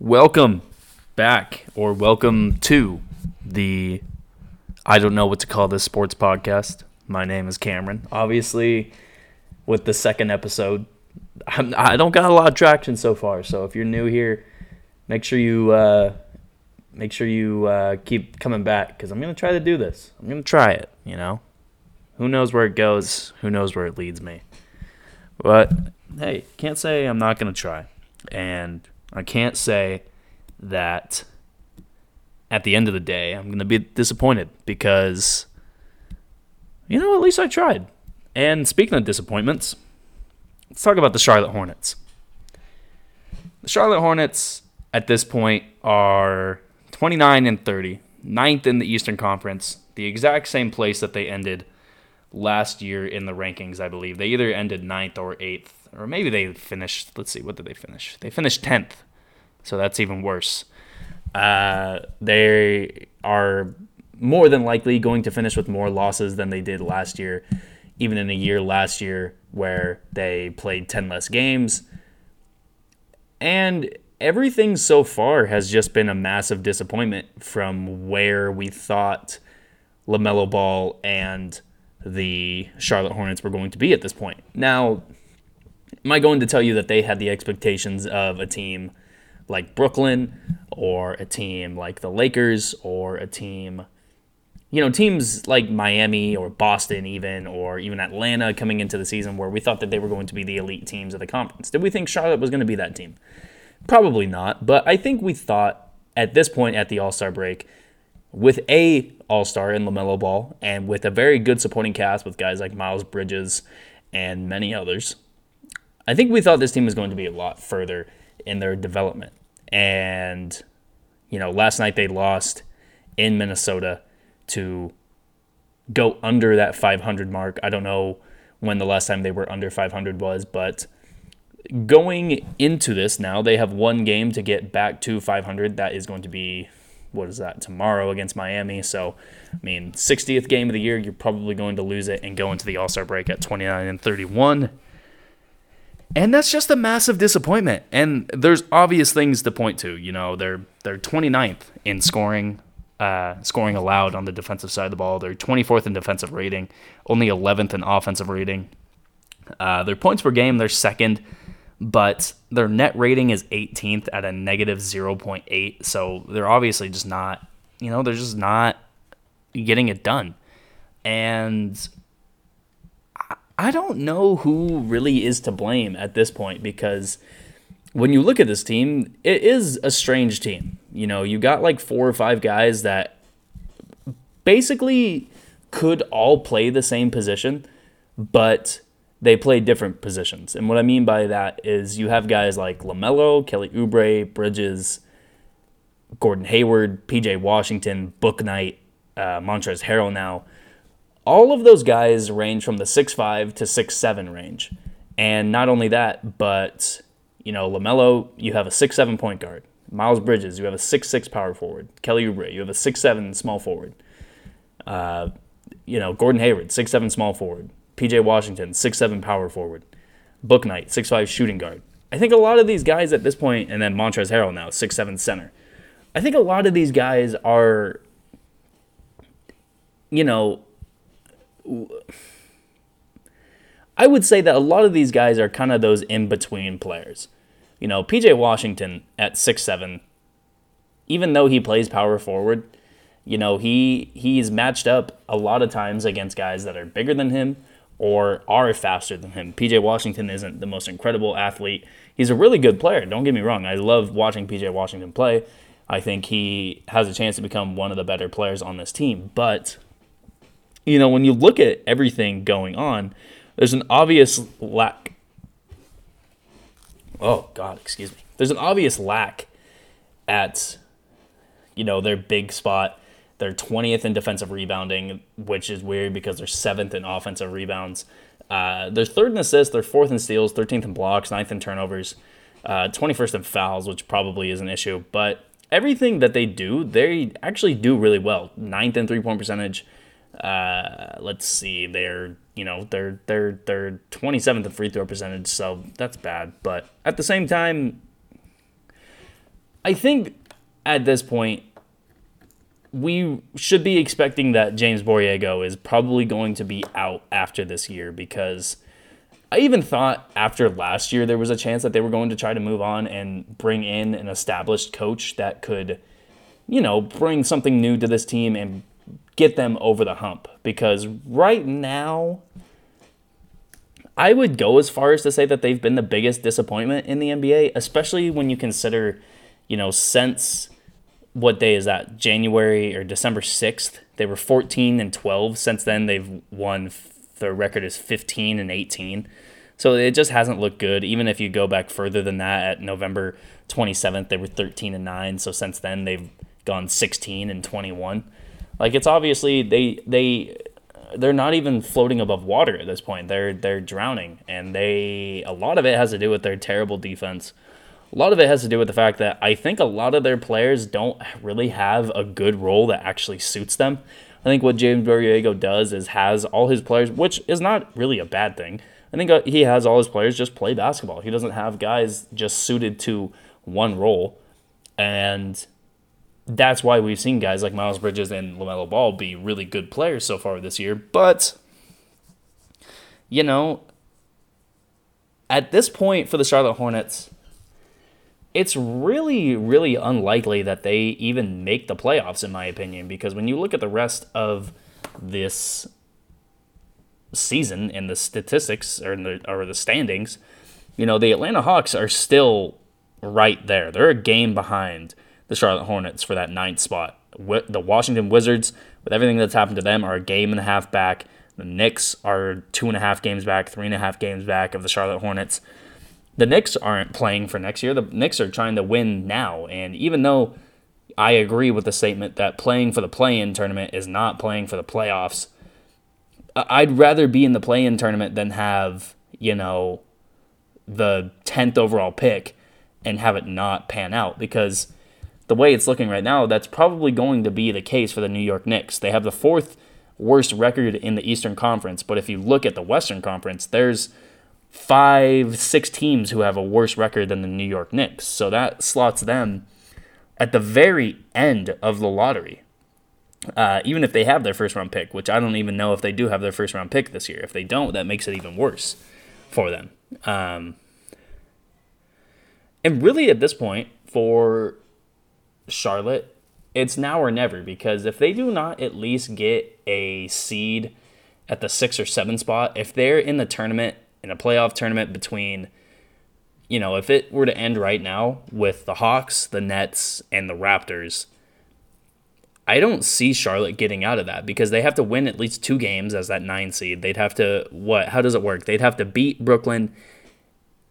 Welcome back, or welcome to the I don't know what to call this sports podcast. My name is Cameron. Obviously, with the second episode, I'm, I don't got a lot of traction so far. So if you're new here, make sure you uh, make sure you uh, keep coming back because I'm gonna try to do this. I'm gonna try it. You know, who knows where it goes? Who knows where it leads me? But hey, can't say I'm not gonna try, and I can't say that at the end of the day I'm gonna be disappointed because you know at least I tried. And speaking of disappointments, let's talk about the Charlotte Hornets. The Charlotte Hornets at this point are 29 and 30, ninth in the Eastern Conference, the exact same place that they ended last year in the rankings, I believe. They either ended ninth or eighth, or maybe they finished. Let's see, what did they finish? They finished 10th, so that's even worse. Uh, they are more than likely going to finish with more losses than they did last year, even in a year last year where they played 10 less games. And everything so far has just been a massive disappointment from where we thought LaMelo Ball and the Charlotte Hornets were going to be at this point. Now, am I going to tell you that they had the expectations of a team like Brooklyn or a team like the Lakers or a team, you know, teams like Miami or Boston, even, or even Atlanta coming into the season where we thought that they were going to be the elite teams of the conference? Did we think Charlotte was going to be that team? Probably not, but I think we thought at this point at the All Star break with a All Star in LaMelo Ball and with a very good supporting cast with guys like Miles Bridges and many others, I think we thought this team was going to be a lot further in their development. And, you know, last night they lost in Minnesota to go under that 500 mark. I don't know when the last time they were under 500 was, but going into this now, they have one game to get back to 500. That is going to be what is that tomorrow against Miami. So, I mean, 60th game of the year, you're probably going to lose it and go into the All Star break at 29 and 31. And that's just a massive disappointment. And there's obvious things to point to. You know, they're they're 29th in scoring, uh, scoring allowed on the defensive side of the ball. They're 24th in defensive rating, only 11th in offensive rating. Uh, their points per game, they're second but their net rating is 18th at a negative 0.8. So they're obviously just not, you know, they're just not getting it done. And I don't know who really is to blame at this point because when you look at this team, it is a strange team. You know, you got like four or five guys that basically could all play the same position, but they play different positions. And what I mean by that is you have guys like LaMelo, Kelly Oubre, Bridges, Gordon Hayward, PJ Washington, Bouknight, uh, Montrezl Harrell now. All of those guys range from the 6'5 to 6'7 range. And not only that, but, you know, LaMelo, you have a 6'7 point guard. Miles Bridges, you have a 6'6 power forward. Kelly Oubre, you have a 6'7 small forward. Uh, you know, Gordon Hayward, 6'7 small forward. PJ Washington, six seven power forward. Bouknight, six five shooting guard. I think a lot of these guys at this point, and then Montrezl Harrell now, six seven center. I think a lot of these guys are, you know, I would say that a lot of these guys are kind of those in between players. You know, PJ Washington at six seven, even though he plays power forward, you know, he he's matched up a lot of times against guys that are bigger than him or are faster than him. PJ Washington isn't the most incredible athlete. He's a really good player. Don't get me wrong. I love watching PJ Washington play. I think he has a chance to become one of the better players on this team. But, you know, when you look at everything going on, there's an obvious lack. Oh, God, excuse me. There's an obvious lack at, you know, their big spot they're 20th in defensive rebounding, which is weird because they're seventh in offensive rebounds. Uh, they're third in assists, they're fourth in steals, 13th in blocks, ninth in turnovers, uh, 21st in fouls, which probably is an issue. But everything that they do, they actually do really well. Ninth in three point percentage. Uh, let's see, they're you know they're they're they're 27th in free throw percentage, so that's bad. But at the same time, I think at this point, we should be expecting that James Borrego is probably going to be out after this year because I even thought after last year there was a chance that they were going to try to move on and bring in an established coach that could, you know, bring something new to this team and get them over the hump. Because right now, I would go as far as to say that they've been the biggest disappointment in the NBA, especially when you consider, you know, since what day is that? January or December 6th. They were 14 and 12. Since then, they've won, their record is 15 and 18. So it just hasn't looked good. Even if you go back further than that, at November 27th, they were 13 and 9. So since then, they've gone 16 and 21. Like it's obviously they they they're not even floating above water at this point. They're they're drowning, and they a lot of it has to do with their terrible defense. A lot of it has to do with the fact that I think a lot of their players don't really have a good role that actually suits them. I think what James Borrego does is has all his players, which is not really a bad thing. I think uh, he has all his players just play basketball. He doesn't have guys just suited to one role, and that's why we've seen guys like Miles Bridges and LaMelo Ball be really good players so far this year. But, you know, at this point for the Charlotte Hornets, it's really, really unlikely that they even make the playoffs, in my opinion, because when you look at the rest of this season and the statistics or the or the standings, you know, the Atlanta Hawks are still right there. They're a game behind the Charlotte Hornets for that ninth spot. The Washington Wizards, with everything that's happened to them, are a game and a half back. The Knicks are two and a half games back, three and a half games back of the Charlotte Hornets. The Knicks aren't playing for next year. The Knicks are trying to win now. And even though I agree with the statement that playing for the play in tournament is not playing for the playoffs, I'd rather be in the play in tournament than have, you know, the 10th overall pick and have it not pan out because the way it's looking right now, that's probably going to be the case for the New York Knicks. They have the fourth worst record in the Eastern Conference, but if you look at the Western Conference, there's five, six teams who have a worse record than the New York Knicks. So that slots them at the very end of the lottery. Uh, even if they have their first round pick, which I don't even know if they do have their first round pick this year. If they don't, that makes it even worse for them. Um, and really, at this point, for Charlotte, it's now or never because if they do not at least get a seed at the six or seven spot, if they're in the tournament, in a playoff tournament between, you know, if it were to end right now with the Hawks, the Nets, and the Raptors, I don't see Charlotte getting out of that because they have to win at least two games as that nine seed. They'd have to, what, how does it work? They'd have to beat Brooklyn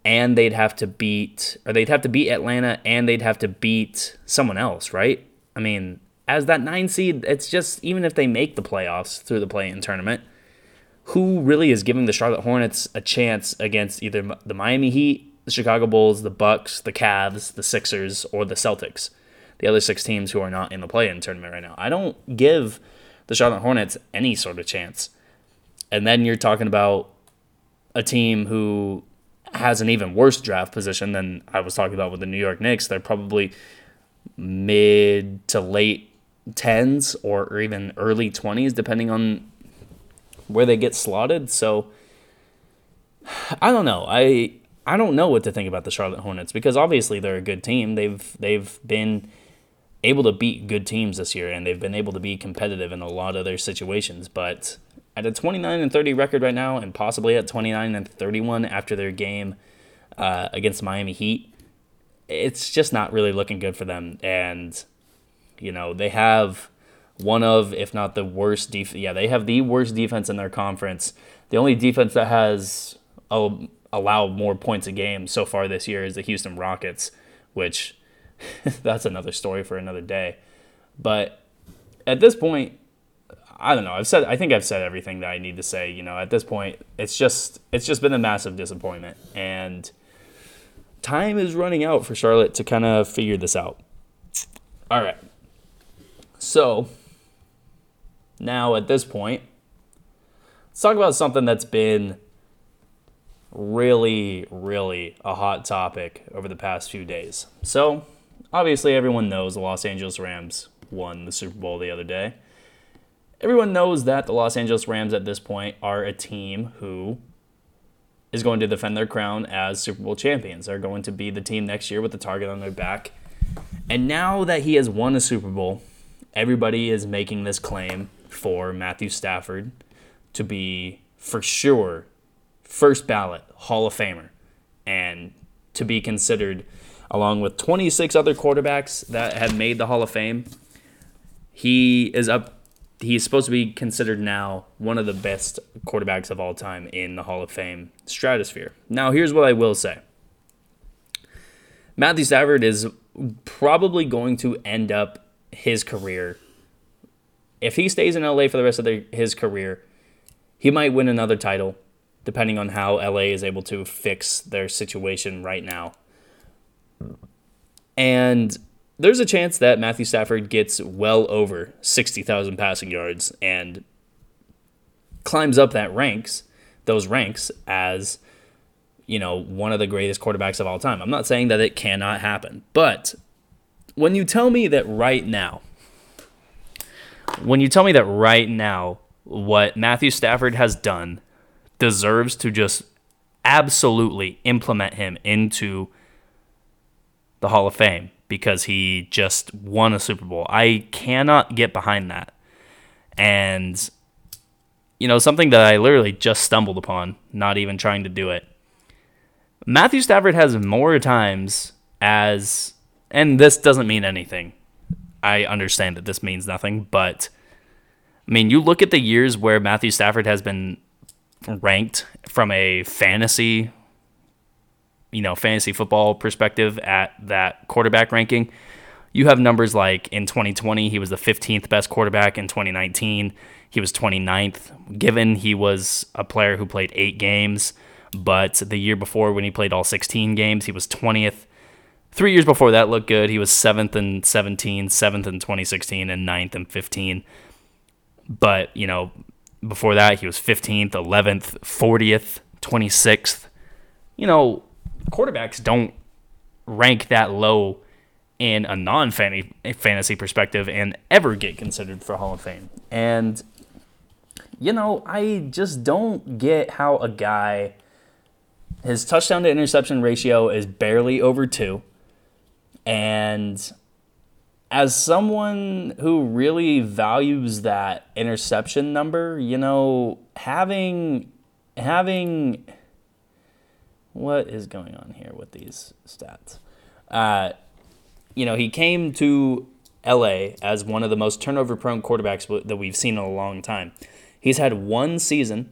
and they'd have to beat or they'd have to beat Atlanta and they'd have to beat someone else, right? I mean, as that nine seed, it's just even if they make the playoffs through the play-in tournament, who really is giving the Charlotte Hornets a chance against either the Miami Heat, the Chicago Bulls, the Bucks, the Cavs, the Sixers, or the Celtics? The other six teams who are not in the play-in tournament right now. I don't give the Charlotte Hornets any sort of chance. And then you're talking about a team who has an even worse draft position than I was talking about with the New York Knicks. They're probably mid to late 10s or, or even early 20s, depending on where they get slotted. So I don't know. I I don't know what to think about the Charlotte Hornets because obviously they're a good team. They've they've been able to beat good teams this year and they've been able to be competitive in a lot of their situations, but at a 29 and 30 record right now, and possibly at 29 and 31 after their game uh, against Miami Heat, it's just not really looking good for them. And you know they have one of, if not the worst def- Yeah, they have the worst defense in their conference. The only defense that has allowed more points a game so far this year is the Houston Rockets, which that's another story for another day. But at this point, I don't know. I've said I think I've said everything that I need to say. You know, at this point, it's just it's just been a massive disappointment, and time is running out for Charlotte to kind of figure this out. All right. So now at this point, let's talk about something that's been really, really a hot topic over the past few days. So obviously everyone knows the Los Angeles Rams won the Super Bowl the other day. Everyone knows that the Los Angeles Rams at this point are a team who is going to defend their crown as Super Bowl champions. They're going to be the team next year with the target on their back. And now that he has won a Super Bowl, everybody is making this claim for Matthew Stafford to be for sure first ballot Hall of Famer and to be considered along with 26 other quarterbacks that have made the Hall of Fame. He is up he's supposed to be considered now one of the best quarterbacks of all time in the Hall of Fame stratosphere. Now, here's what I will say. Matthew Stafford is probably going to end up his career. If he stays in LA for the rest of the, his career, he might win another title, depending on how LA is able to fix their situation right now. And there's a chance that Matthew Stafford gets well over 60,000 passing yards and climbs up that ranks, those ranks as you know, one of the greatest quarterbacks of all time. I'm not saying that it cannot happen, but when you tell me that right now, when you tell me that right now, what Matthew Stafford has done deserves to just absolutely implement him into the Hall of Fame because he just won a Super Bowl. I cannot get behind that. And, you know, something that I literally just stumbled upon, not even trying to do it. Matthew Stafford has more times as, and this doesn't mean anything. I understand that this means nothing, but I mean, you look at the years where Matthew Stafford has been ranked from a fantasy you know fantasy football perspective at that quarterback ranking, you have numbers like in 2020 he was the 15th best quarterback. In 2019 he was 29th. Given he was a player who played eight games, but the year before when he played all 16 games he was 20th. Three years before that looked good. He was seventh in 17, seventh in 2016, and ninth in 15. But you know, before that he was 15th, 11th, 40th, 26th. You know, quarterbacks don't rank that low in a non fantasy perspective and ever get considered for Hall of Fame. And, you know, I just don't get how a guy, his touchdown to interception ratio is barely over two. And as someone who really values that interception number, you know, having having what is going on here with these stats? Uh, you know, he came to LA as one of the most turnover prone quarterbacks that we've seen in a long time. He's had one season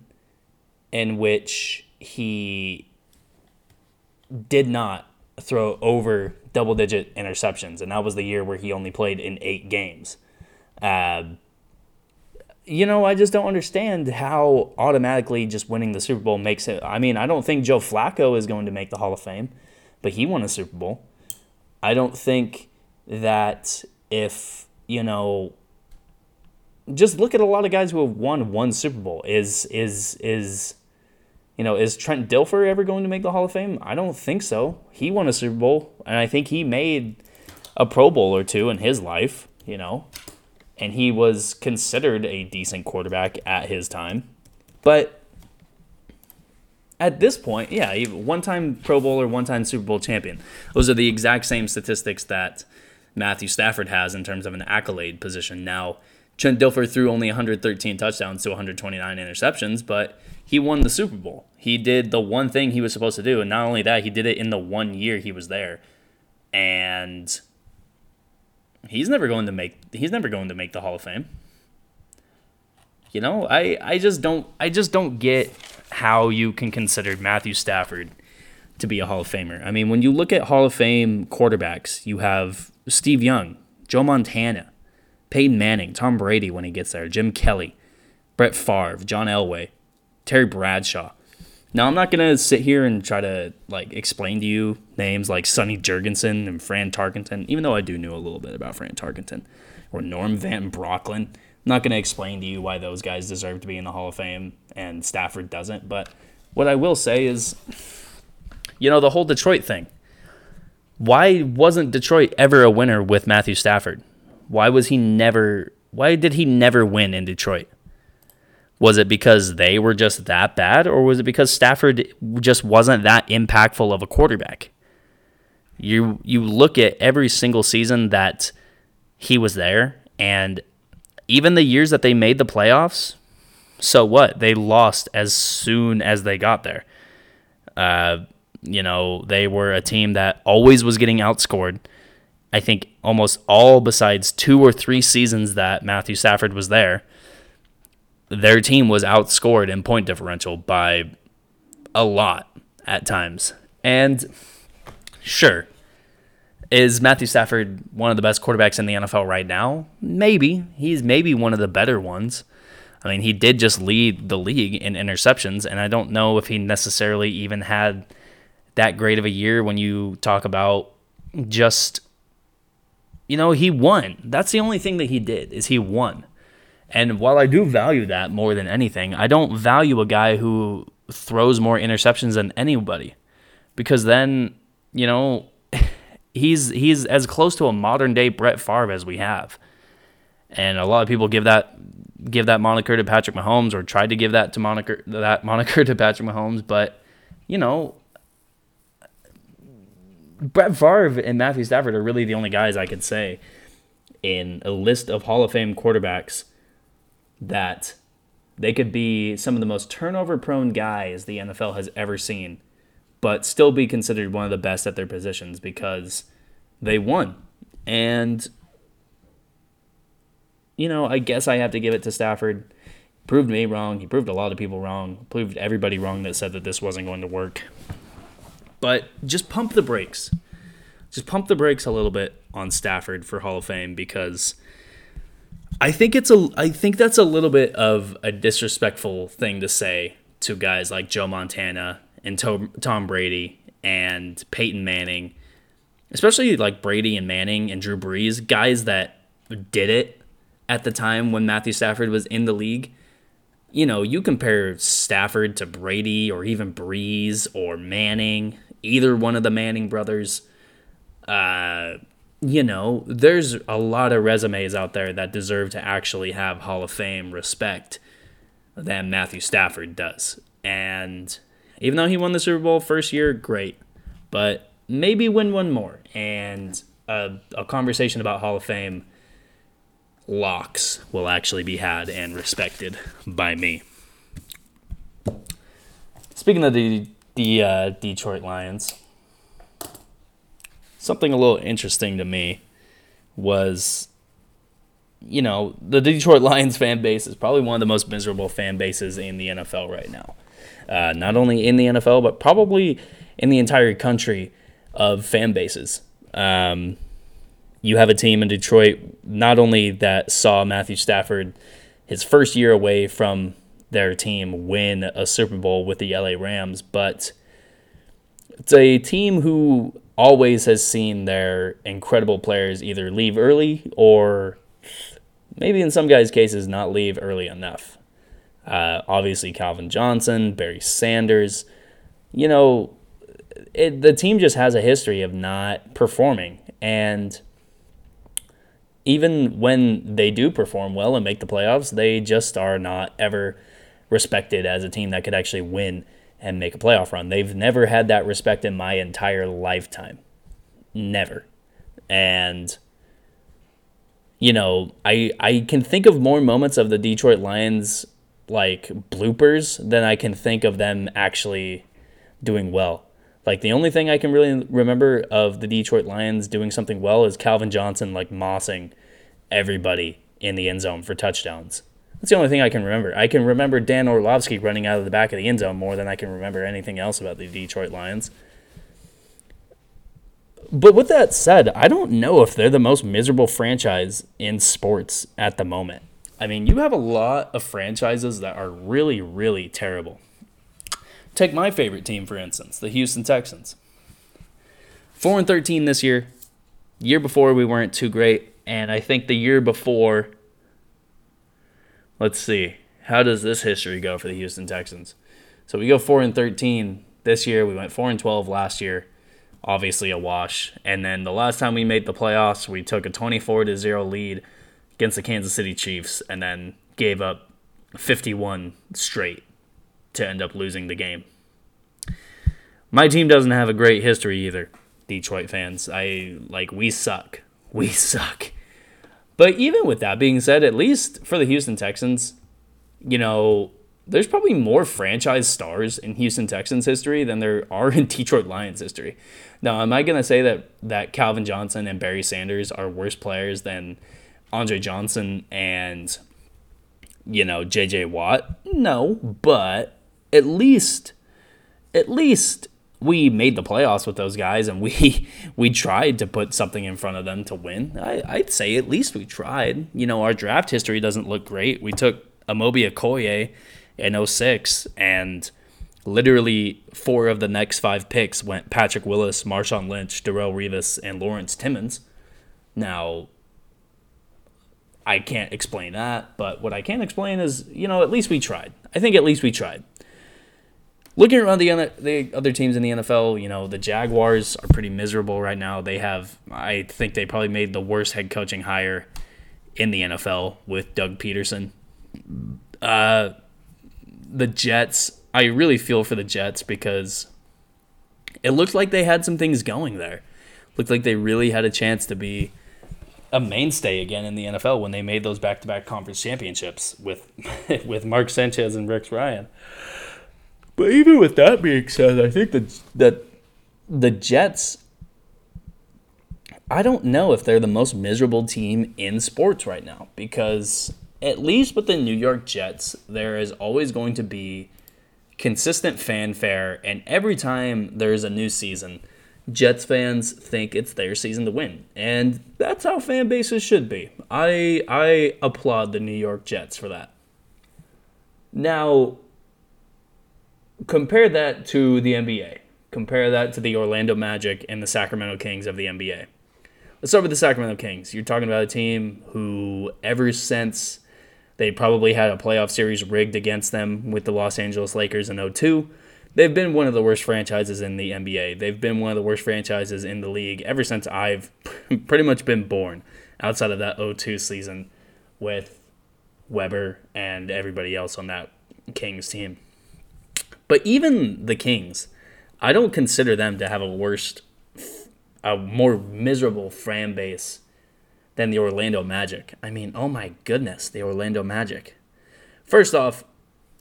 in which he did not throw over double digit interceptions, and that was the year where he only played in eight games. Uh, you know, I just don't understand how automatically just winning the Super Bowl makes it. I mean, I don't think Joe Flacco is going to make the Hall of Fame, but he won a Super Bowl. I don't think that if, you know, just look at a lot of guys who have won one Super Bowl. Is is is you know, is Trent Dilfer ever going to make the Hall of Fame? I don't think so. He won a Super Bowl and I think he made a Pro Bowl or two in his life, you know and he was considered a decent quarterback at his time. But at this point, yeah, one time Pro Bowler, one time Super Bowl champion. Those are the exact same statistics that Matthew Stafford has in terms of an accolade position. Now, Trent Dilfer threw only 113 touchdowns to 129 interceptions, but he won the Super Bowl. He did the one thing he was supposed to do, and not only that, he did it in the one year he was there. And he's never going to make he's never going to make the Hall of Fame. You know, I I just don't I just don't get how you can consider Matthew Stafford to be a Hall of Famer. I mean, when you look at Hall of Fame quarterbacks, you have Steve Young, Joe Montana, Peyton Manning, Tom Brady when he gets there, Jim Kelly, Brett Favre, John Elway, Terry Bradshaw. Now I'm not gonna sit here and try to like explain to you names like Sonny Jurgensen and Fran Tarkenton, even though I do know a little bit about Fran Tarkenton or Norm Van Brocklin. I'm not gonna explain to you why those guys deserve to be in the Hall of Fame and Stafford doesn't. But what I will say is, you know, the whole Detroit thing. Why wasn't Detroit ever a winner with Matthew Stafford? Why was he never why did he never win in Detroit? Was it because they were just that bad or was it because Stafford just wasn't that impactful of a quarterback? You you look at every single season that he was there and even the years that they made the playoffs, so what? They lost as soon as they got there. Uh, you know, they were a team that always was getting outscored. I think almost all besides two or three seasons that Matthew Stafford was there, their team was outscored in point differential by a lot at times. And sure, is Matthew Stafford one of the best quarterbacks in the NFL right now? Maybe. He's maybe one of the better ones. I mean, he did just lead the league in interceptions, and I don't know if he necessarily even had that great of a year when you talk about just you know, he won. That's the only thing that he did is he won. And while I do value that more than anything, I don't value a guy who throws more interceptions than anybody. Because then, you know, he's he's as close to a modern day Brett Favre as we have. And a lot of people give that give that moniker to Patrick Mahomes or tried to give that to moniker that moniker to Patrick Mahomes, but you know, Brett Favre and Matthew Stafford are really the only guys I could say in a list of Hall of Fame quarterbacks that they could be some of the most turnover prone guys the NFL has ever seen but still be considered one of the best at their positions because they won. And, you know, I guess I have to give it to Stafford. Proved me wrong. He proved a lot of people wrong. Proved everybody wrong that said that this wasn't going to work. But just pump the brakes. Just pump the brakes a little bit on Stafford for Hall of Fame because I think it's a I think that's a little bit of a disrespectful thing to say to guys like Joe Montana and Tom Brady and Peyton Manning, especially like Brady and Manning and Drew Brees, guys that did it at the time when Matthew Stafford was in the league. You know, you compare Stafford to Brady or even Brees or Manning, either one of the Manning brothers. Uh, you know, there's a lot of resumes out there that deserve to actually have Hall of Fame respect than Matthew Stafford does. And even though he won the Super Bowl first year, great. But maybe win one more. And a, a conversation about Hall of Fame locks will actually be had and respected by me. Speaking of the, the uh, Detroit Lions, something a little interesting to me was you know, the Detroit Lions fan base is probably one of the most miserable fan bases in the NFL right now uh, not only in the NFL, but probably in the entire country of fan bases. Um, you have a team in Detroit not only that saw Matthew Stafford his first year away from their team win a Super Bowl with the LA Rams, but it's a team who always has seen their incredible players either leave early or maybe in some guys' cases not leave early enough. Uh, obviously, Calvin Johnson, Barry Sanders. You know, it, the team just has a history of not performing. And even when they do perform well and make the playoffs, they just are not ever respected as a team that could actually win and make a playoff run. They've never had that respect in my entire lifetime. Never. And you know, I I can think of more moments of the Detroit Lions like bloopers than I can think of them actually doing well. Like the only thing I can really remember of the Detroit Lions doing something well is Calvin Johnson like mossing everybody in the end zone for touchdowns. That's the only thing I can remember. I can remember Dan Orlovsky running out of the back of the end zone more than I can remember anything else about the Detroit Lions. But with that said, I don't know if they're the most miserable franchise in sports at the moment. I mean, you have a lot of franchises that are really, really terrible. Take my favorite team, for instance, the Houston Texans. 4 and 13 this year. Year before, we weren't too great. And I think the year before, let's see, how does this history go for the Houston Texans? So we go 4 and 13 this year. We went 4 and 12 last year. obviously a wash. And then the last time we made the playoffs, we took a 24 to 0 lead against the Kansas City Chiefs and then gave up 51 straight to end up losing the game. My team doesn't have a great history either, Detroit fans. I like we suck. We suck. But even with that being said, at least for the Houston Texans, you know, there's probably more franchise stars in Houston Texans history than there are in Detroit Lions history. Now, am I going to say that that Calvin Johnson and Barry Sanders are worse players than Andre Johnson and you know, JJ Watt? No, but at least at least we made the playoffs with those guys and we we tried to put something in front of them to win. I, I'd say at least we tried. You know, our draft history doesn't look great. We took Amobi Okoye in 06 and literally four of the next five picks went Patrick Willis, Marshawn Lynch, Darrelle Revis, and Lawrence Timmons. Now, I can't explain that, but what I can explain is, you know, at least we tried. I think at least we tried. Looking around the other, the other teams in the NFL, you know, the Jaguars are pretty miserable right now. They have, I think they probably made the worst head coaching hire in the NFL with Doug Pederson. Uh, the Jets, I really feel for the Jets because it looked like they had some things going there. Looked like they really had a chance to be a mainstay again in the NFL when they made those back-to-back conference championships with with Mark Sanchez and Rex Ryan. But even with that being said, I think that that the Jets I don't know if they're the most miserable team in sports right now because at least with the New York Jets, there is always going to be consistent fanfare, and every time there's a new season, Jets fans think it's their season to win, and that's how fan bases should be. I I applaud the New York Jets for that. Now, compare that to the NBA. Compare that to the Orlando Magic and the Sacramento Kings of the NBA. Let's start with the Sacramento Kings. You're talking about a team who, ever since they probably had a playoff series rigged against them with the Los Angeles Lakers in 02, they've been one of the worst franchises in the NBA. They've been one of the worst franchises in the league ever since I've pretty much been born, outside of that 02 season with Webber and everybody else on that Kings team. But even the Kings, I don't consider them to have a worst, a more miserable fan base than the Orlando Magic. I mean, oh my goodness, the Orlando Magic. First off,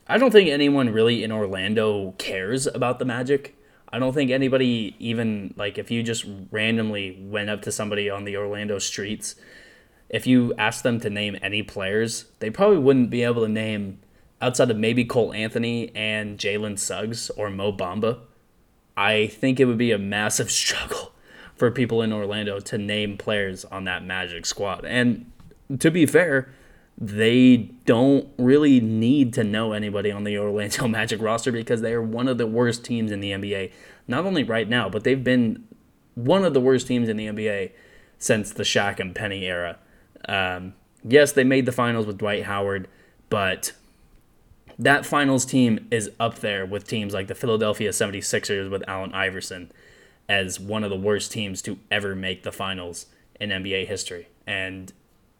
I don't think anyone really in Orlando cares about the Magic. I don't think anybody even like if you just randomly went up to somebody on the Orlando streets, if you asked them to name any players, they probably wouldn't be able to name outside of maybe Cole Anthony and Jalen Suggs or Mo Bamba, I think it would be a massive struggle for people in Orlando to name players on that Magic squad. And to be fair, they don't really need to know anybody on the Orlando Magic roster because they are one of the worst teams in the NBA. Not only right now, but they've been one of the worst teams in the NBA since the Shaq and Penny era. Um, yes, they made the finals with Dwight Howard, but that finals team is up there with teams like the Philadelphia 76ers with Allen Iverson as one of the worst teams to ever make the finals in NBA history. And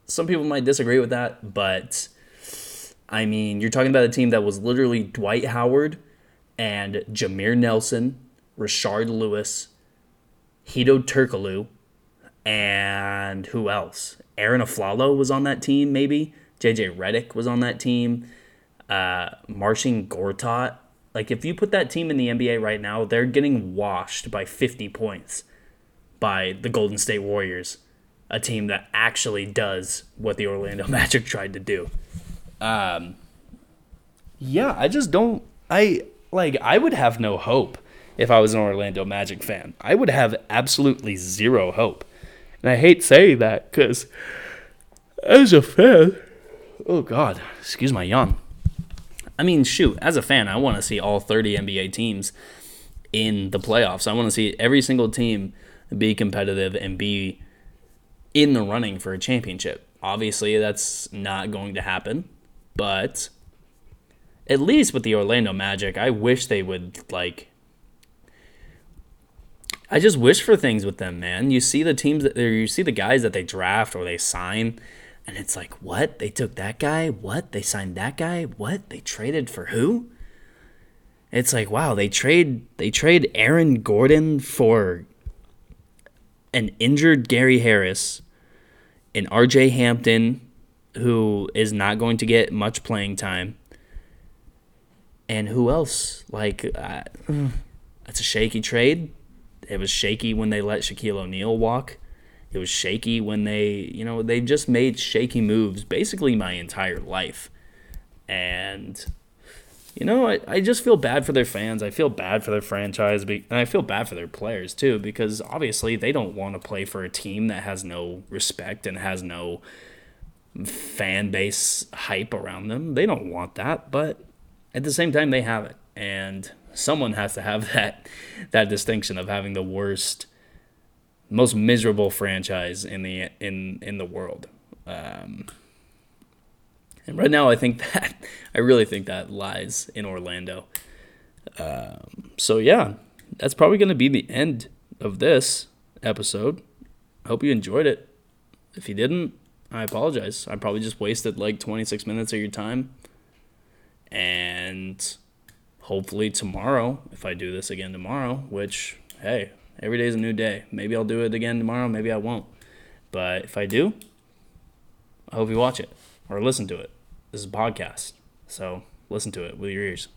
some people might disagree with that, but I mean, you're talking about a team that was literally Dwight Howard and Jameer Nelson, Rashard Lewis, Hedo Turkoglu, and who else? Arron Afflalo was on that team, maybe. JJ Redick was on that team uh, Gortat. Like, if you put that team in the NBA right now, they're getting washed by 50 points by the Golden State Warriors, a team that actually does what the Orlando Magic tried to do. Um, yeah, I just don't. I like. I would have no hope if I was an Orlando Magic fan. I would have absolutely zero hope, and I hate saying that because as a fan, oh God, excuse my yawn. I mean, shoot, as a fan, I want to see all 30 NBA teams in the playoffs. I want to see every single team be competitive and be in the running for a championship. Obviously, that's not going to happen, but at least with the Orlando Magic, I wish they would like I just wish for things with them, man. You see the teams that you see the guys that they draft or they sign, and it's like, what? They took that guy? What? They signed that guy? What? They traded for who? It's like, wow, they trade they trade Aaron Gordon for an injured Gary Harris, an RJ Hampton who is not going to get much playing time. And who else? Like, uh, that's a shaky trade. It was shaky when they let Shaquille O'Neal walk. It was shaky when they, you know, they just made shaky moves basically my entire life. And, you know, I, I just feel bad for their fans. I feel bad for their franchise. And I feel bad for their players, too, because obviously they don't want to play for a team that has no respect and has no fan base hype around them. They don't want that, but at the same time, they have it. And someone has to have that that distinction of having the worst, most miserable franchise in the in in the world. Um, and right now, I think that I really think that lies in Orlando. Um, so yeah, that's probably going to be the end of this episode. I hope you enjoyed it. If you didn't, I apologize. I probably just wasted like 26 minutes of your time. And hopefully tomorrow, if I do this again tomorrow, which, hey, every day is a new day. Maybe I'll do it again tomorrow, maybe I won't. But if I do, I hope you watch it or listen to it. This is a podcast, so listen to it with your ears.